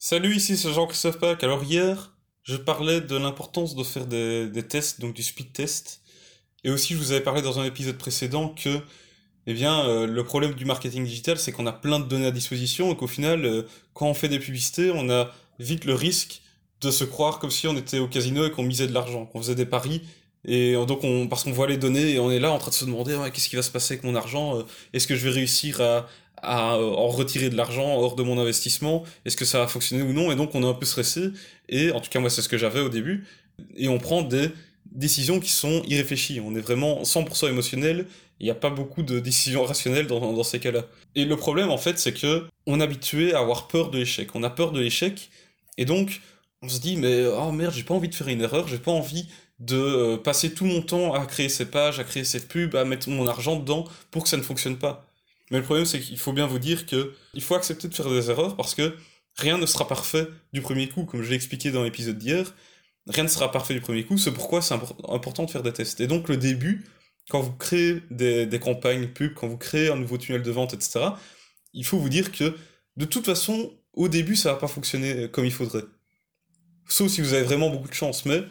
Salut, ici c'est Jean-Christophe Pack. Alors hier, je parlais de l'importance de faire des, tests, donc du speed test. Et aussi, je vous avais parlé dans un épisode précédent que, eh bien, euh, le problème du marketing digital, c'est qu'on a plein de données à disposition et qu'au final, euh, quand on fait des publicités, on a vite le risque de se croire comme si on était au casino et qu'on misait de l'argent, qu'on faisait des paris. Et donc, on, parce qu'on voit les données et on est là en train de se demander qu'est-ce qui va se passer avec mon argent, euh, est-ce que je vais réussir à, à en retirer de l'argent hors de mon investissement. Est-ce que ça va fonctionner ou non? Et donc on est un peu stressé, et en tout cas moi c'est ce que j'avais au début, et on prend des décisions qui sont irréfléchies, on est vraiment 100% émotionnel, il n'y a pas beaucoup de décisions rationnelles dans, dans ces cas-là. Et le problème en fait c'est que on est habitué à avoir peur de l'échec, on a peur de l'échec, et donc on se dit mais oh merde j'ai pas envie de faire une erreur, j'ai pas envie de euh, passer tout mon temps à créer ces pages, à créer cette pub, à mettre mon argent dedans pour que ça ne fonctionne pas. Mais le problème, c'est qu'il faut bien vous dire que il faut accepter de faire des erreurs parce que rien ne sera parfait du premier coup, comme je l'ai expliqué dans l'épisode d'hier. Rien ne sera parfait du premier coup, c'est pourquoi c'est important de faire des tests. Et donc le début, quand vous créez des, campagnes pub, quand vous créez un nouveau tunnel de vente, etc., il faut vous dire que de toute façon, au début, ça va pas fonctionner comme il faudrait. Sauf si vous avez vraiment beaucoup de chance, mais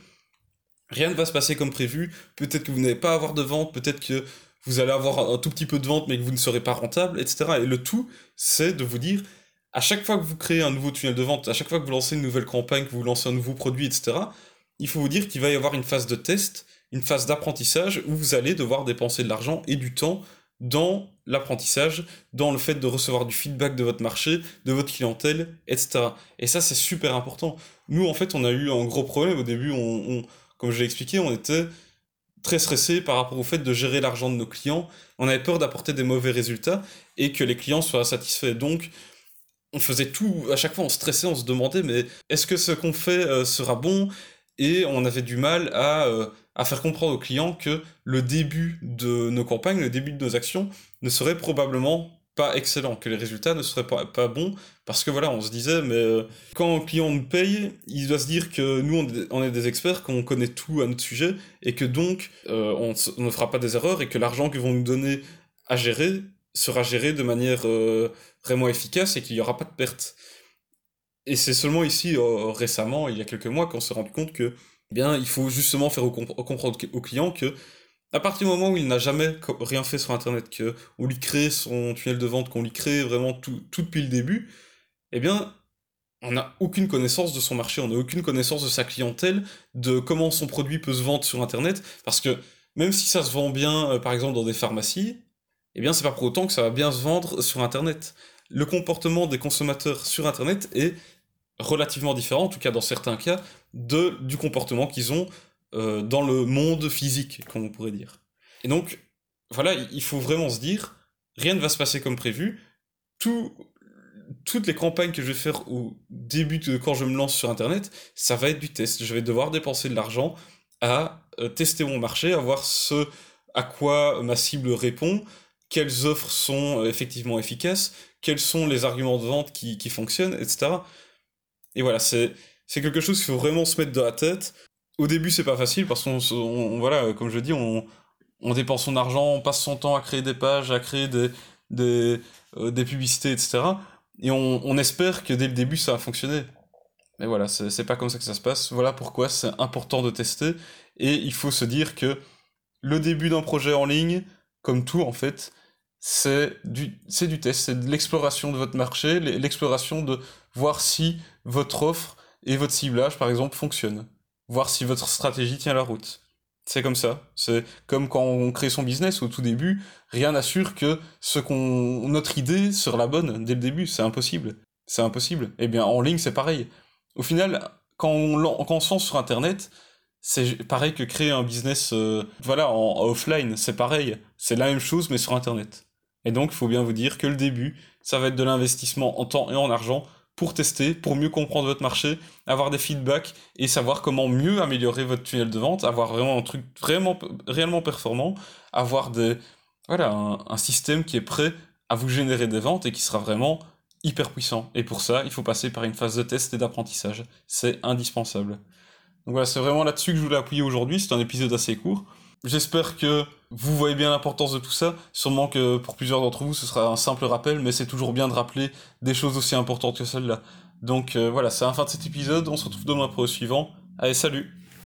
rien ne va se passer comme prévu. Peut-être que vous n'allez pas avoir de vente, peut-être que vous allez avoir un tout petit peu de vente, mais que vous ne serez pas rentable, etc. Et le tout, c'est de vous dire, à chaque fois que vous créez un nouveau tunnel de vente, à chaque fois que vous lancez une nouvelle campagne, que vous lancez un nouveau produit, etc., il faut vous dire qu'il va y avoir une phase de test, une phase d'apprentissage, où vous allez devoir dépenser de l'argent et du temps dans l'apprentissage, dans le fait de recevoir du feedback de votre marché, de votre clientèle, etc. Et ça, c'est super important. Nous, en fait, on a eu un gros problème au début, on, comme je l'ai expliqué, on était très stressé par rapport au fait de gérer l'argent de nos clients. On avait peur d'apporter des mauvais résultats et que les clients soient satisfaits. Donc, on faisait tout, à chaque fois on stressait, on se demandait, mais est-ce que ce qu'on fait euh, sera bon? Et on avait du mal à, euh, à faire comprendre aux clients que le début de nos campagnes, le début de nos actions ne serait probablement pas excellent, que les résultats ne seraient pas, pas bons, parce que voilà, on se disait, mais euh, quand un client nous paye, il doit se dire que nous, on est des experts, qu'on connaît tout à notre sujet, et que donc, euh, on, ne fera pas des erreurs, et que l'argent qu'ils vont nous donner à gérer sera géré de manière euh, vraiment efficace, et qu'il n'y aura pas de perte. Et c'est seulement ici, récemment, il y a quelques mois, qu'on s'est rendu compte que, eh bien, il faut justement faire comprendre aux clients que à partir du moment où il n'a jamais rien fait sur Internet, qu'on lui crée son tunnel de vente, qu'on lui crée vraiment tout, tout, depuis le début, eh bien, on n'a aucune connaissance de son marché, on n'a aucune connaissance de sa clientèle, de comment son produit peut se vendre sur Internet, parce que même si ça se vend bien, euh, par exemple, dans des pharmacies, eh bien, c'est pas pour autant que ça va bien se vendre sur Internet. Le comportement des consommateurs sur Internet est relativement différent, en tout cas dans certains cas, de, du comportement qu'ils ont euh, dans le monde physique, comme on pourrait dire. Et donc, voilà, il faut vraiment se dire, rien ne va se passer comme prévu. Tout, toutes les campagnes que je vais faire au début de quand je me lance sur Internet, ça va être du test. Je vais devoir dépenser de l'argent à euh, tester mon marché, à voir ce à quoi ma cible répond, quelles offres sont euh, effectivement efficaces, quels sont les arguments de vente qui, qui fonctionnent, etc. Et voilà, c'est quelque chose qu'il faut vraiment se mettre dans la tête au début, c'est pas facile parce qu'on, voilà, comme je dis, on, on dépense son argent, on passe son temps à créer des pages, à créer des, des, euh, des publicités, etc. Et on, on, espère que dès le début, ça va fonctionner. Mais voilà, c'est pas comme ça que ça se passe. Voilà pourquoi c'est important de tester. Et il faut se dire que le début d'un projet en ligne, comme tout en fait, c'est du, c'est du test, c'est de l'exploration de votre marché, l'exploration de voir si votre offre et votre ciblage, par exemple, fonctionnent voir si votre stratégie tient la route. C'est comme ça. C'est comme quand on crée son business au tout début, rien n'assure que ce qu'on notre idée sera la bonne dès le début. C'est impossible. C'est impossible. Eh bien, en ligne, c'est pareil. Au final, quand on, quand on se lance sur Internet, c'est pareil que créer un business, euh, voilà, en, offline. C'est pareil. C'est la même chose, mais sur Internet. Et donc, il faut bien vous dire que le début, ça va être de l'investissement en temps et en argent pour tester, pour mieux comprendre votre marché, avoir des feedbacks et savoir comment mieux améliorer votre tunnel de vente, avoir vraiment un truc vraiment réellement performant, avoir des voilà un, un, système qui est prêt à vous générer des ventes et qui sera vraiment hyper puissant. Et pour ça, il faut passer par une phase de test et d'apprentissage. C'est indispensable. Donc voilà, c'est vraiment là-dessus que je voulais appuyer aujourd'hui. C'est un épisode assez court. J'espère que vous voyez bien l'importance de tout ça. Sûrement que pour plusieurs d'entre vous, ce sera un simple rappel, mais c'est toujours bien de rappeler des choses aussi importantes que celles-là. Donc voilà, c'est la fin de cet épisode. On se retrouve demain pour le suivant. Allez, salut